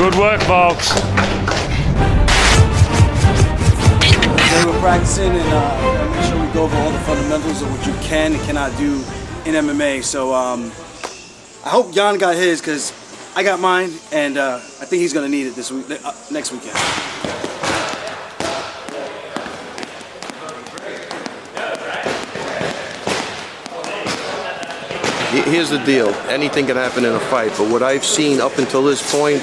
Good work, folks. Today we're practicing and uh, make sure we go over all the fundamentals of what you can and cannot do in MMA. So um, I hope Jan got his because I got mine, and uh, I think he's going to need it this week, uh, next weekend. Here's the deal. Anything can happen in a fight, but what I've seen up until this point,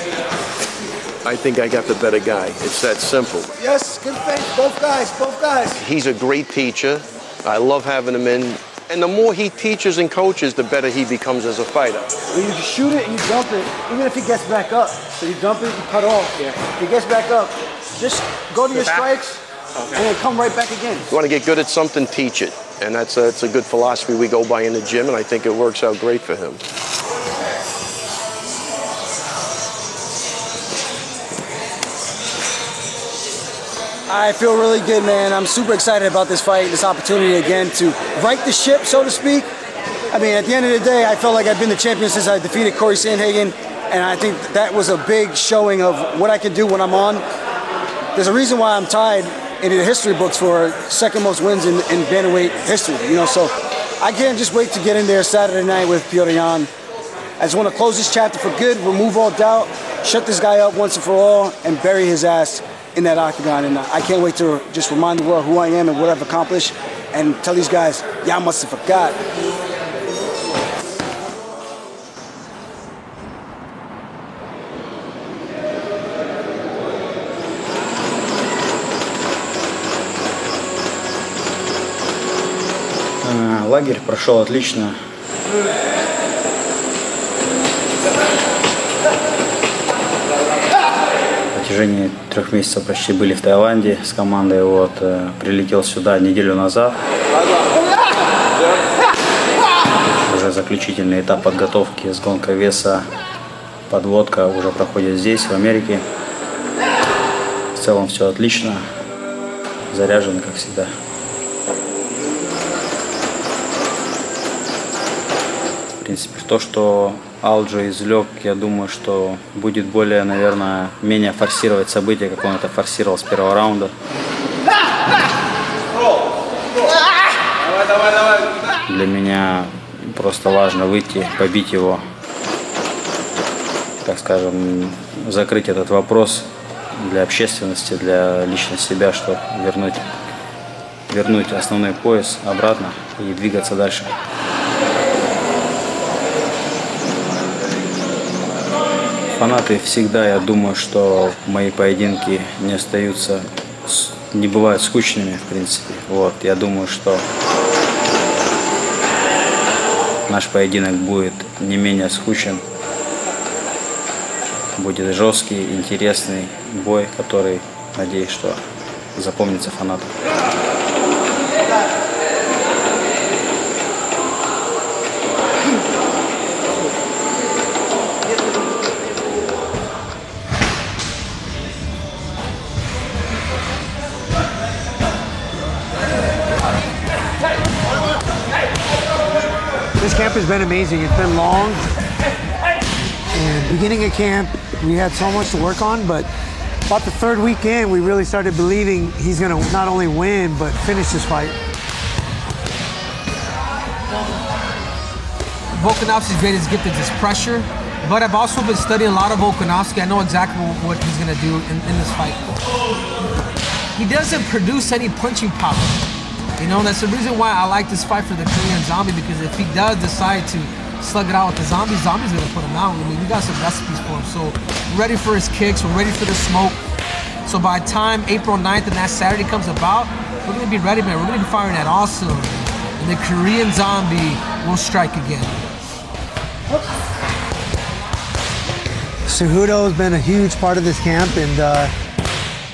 I think I got the better guy. It's that simple. Yes, good faith. Both guys, both guys. He's a great teacher. I love having him in. And the more he teaches and coaches, the better he becomes as a fighter. When you shoot it and you jump it, even if he gets back up, so you jump it, you cut off. Yeah. If he gets back up, just go to your strikes okay. and then come right back again. You want to get good at something, teach it. And that's a, that's a good philosophy we go by in the gym, and I think it works out great for him. I feel really good, man. I'm super excited about this fight, this opportunity again to right the ship, so to speak. I mean, at the end of the day, I felt like I've been the champion since I defeated Corey Sandhagen, and I think that was a big showing of what I can do when I'm on. There's a reason why I'm tied in the history books for second most wins in, in bantamweight history. You know, so I can't just wait to get in there Saturday night with Petr Yan. I just want to close this chapter for good, remove all doubt, shut this guy up once and for all, and bury his ass in that octagon. And I can't wait to just remind the world who I am and what I've accomplished, and tell these guys, y'all must have forgot. Лагерь прошел отлично. Протяжении трех месяцев почти были в Таиланде с командой. Вот, прилетел сюда неделю назад. Уже заключительный этап подготовки с гонкой веса. Подводка уже проходит здесь, в Америке. В целом все отлично. Заряжен, как всегда. принципе. То, что Алджо извлек, я думаю, что будет более, наверное, менее форсировать события, как он это форсировал с первого раунда. Для меня просто важно выйти, побить его, так скажем, закрыть этот вопрос для общественности, для лично себя, чтобы вернуть, вернуть основной пояс обратно и двигаться дальше. Фанаты всегда, я думаю, что мои поединки не остаются, не бывают скучными, в принципе. Вот, я думаю, что наш поединок будет не менее скучен. Будет жесткий, интересный бой, который, надеюсь, что запомнится фанатам. Camp has been amazing. It's been long. And beginning of camp, we had so much to work on, but about the third weekend, we really started believing he's going to not only win, but finish this fight. Volkanovski's greatest gift is his pressure, but I've also been studying a lot of Volkanovski. I know exactly what he's going to do in, in this fight. He doesn't produce any punching power. You know, that's the reason why I like this fight for the Korean Zombie because if he does decide to slug it out with the Zombie, Zombie's gonna put him out. I mean, we got some recipes for him. So, ready for his kicks, we're ready for the smoke. So, by time April 9th and that Saturday comes about, we're gonna be ready, man. We're gonna be firing at awesome. And the Korean Zombie will strike again. Cejudo has been a huge part of this camp, and uh,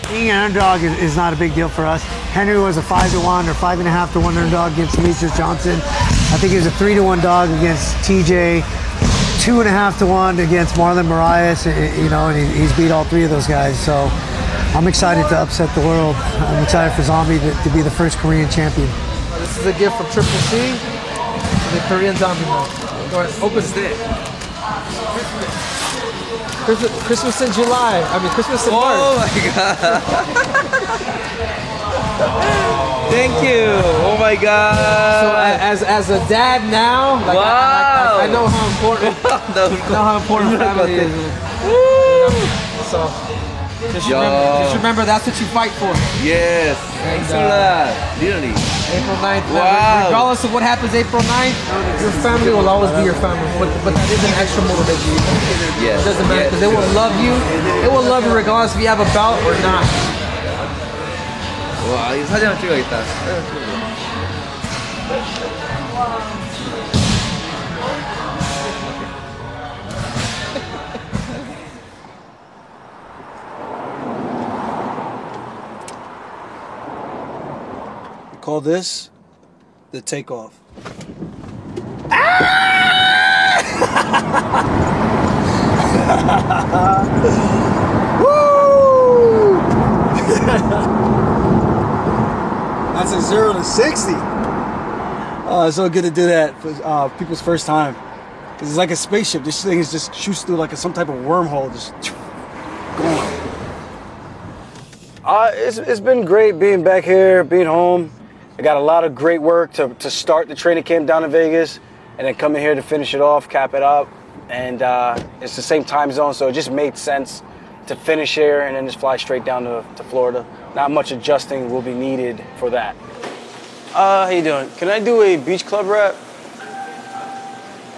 being an underdog is, is not a big deal for us. Henry was a five to one or five and a half to one underdog against Demetrious Johnson. I think he was a three to one dog against TJ, two and a half to one against Marlon Moraes. Eh, eh, you know, and he's beat all three of those guys. So I'm excited to upset the world. I'm excited for Zombie to, to be the first Korean champion. This is a gift from Triple C to the Korean Zombie man. Go ahead, open it. Christmas, Christmas in July. I mean, Christmas in Oh March. Oh my god. Thank you. Oh my So god. as as a dad now, like, I, Wow. I, I know how important No, know how important family is. So just Yo. remember, just remember that's what you fight for. yes. Thanks a uh, lot. Really. April 9th. Wow. Regardless of what happens April 9th, your family will always be your family. But, but that is an extra motivation. Yes. It doesn't matter yes. because they will love you. They will love you regardless if you have a belt or not. 와, 이 사진 한번 찍어야겠다. Call this the takeoff. Woo! That's a zero to sixty. Oh, it's so good to do that for uh, people's first time. 'Cause it's like a spaceship. This thing is just shoots through like a, some type of wormhole, just going. Uh, it's, it's been great being back here, being home. I got a lot of great work to, to start the training camp down in Vegas and then coming here to finish it off, cap it up. And uh, it's the same time zone, so it just made sense to finish here and then just fly straight down to, to Florida. Not much adjusting will be needed for that. Uh, how you doing? Can I do a beach club wrap?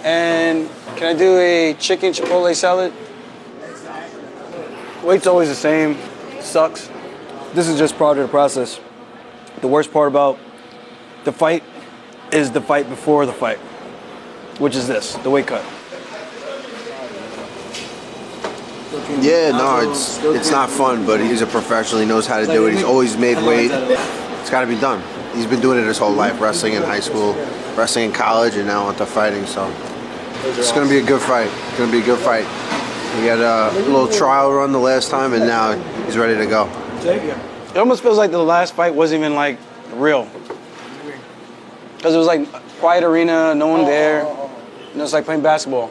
And can I do a chicken chipotle salad? Weight's always the same. Sucks. This is just part of the process. The worst part about the fight is the fight before the fight, which is this, the weight cut. Yeah, no, it's it's not fun, but he's a professional. He knows how to do it. He's always made weight. It's got to be done. He's been doing it his whole life, wrestling in high school, wrestling in college, and now into fighting. So it's gonna be a good fight. It's gonna be a good fight. He had a little trial run the last time, and now he's ready to go. It almost feels like the last fight wasn't even like real. Because it was like quiet arena, no one there. You know, it's like playing basketball.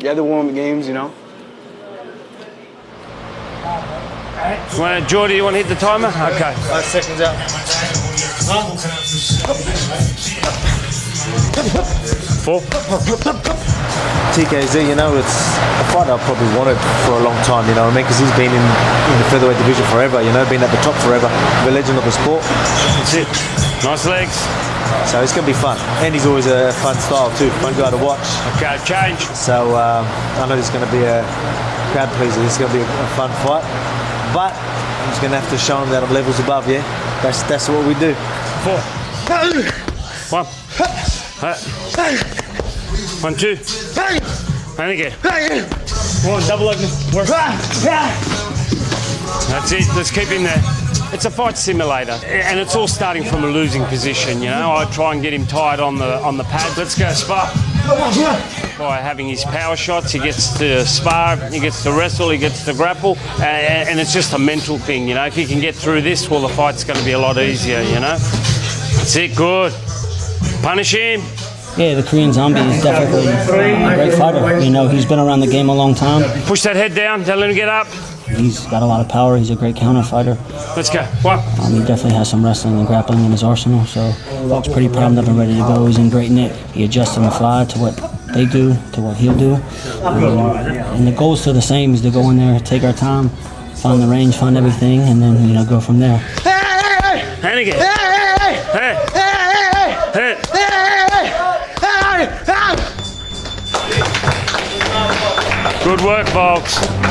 You had the warm games, you know? Want Jordy, you want to hit the timer? Okay. Five seconds out. Four. TKZ, you know, it's a fight I've probably wanted for a long time, you know what I mean? Because he's been in, in the featherweight division forever, you know, been at the top forever, the legend of the sport. That's it. Nice legs. So it's going to be fun. And he's always a fun style too, fun guy to watch. Okay, change. So um, I know it's going to be a crowd pleaser. It's going to be a fun fight. But I'm just to have to show him that I'm levels above, yeah? That's, that's what we do. Four. One. One, two. And again. One, double open. Work. That's it. Let's keep him there. It's a fight simulator, and it's all starting from a losing position. You know, I try and get him tied on the on the pad. Let's go spar. By having his power shots, he gets to spar, he gets to wrestle, he gets to grapple, and, and it's just a mental thing. You know, if he can get through this, well, the fight's going to be a lot easier. You know, that's it. Good. Punish him. Yeah, the Korean Zombie is definitely a great fighter. You know, he's been around the game a long time. Push that head down. Don't let him get up. He's got a lot of power. He's a great counter fighter. Let's go. One. Um, he definitely has some wrestling and grappling in his arsenal. So, Volk's pretty primed up and ready to go. He's in great nick. He adjusts on the fly to what they do, to what he'll do. Um, and the goal's still the same: is to go in there, take our time, find the range, find everything, and then you know go from there. And again. Hey. Hey. Good work, folks.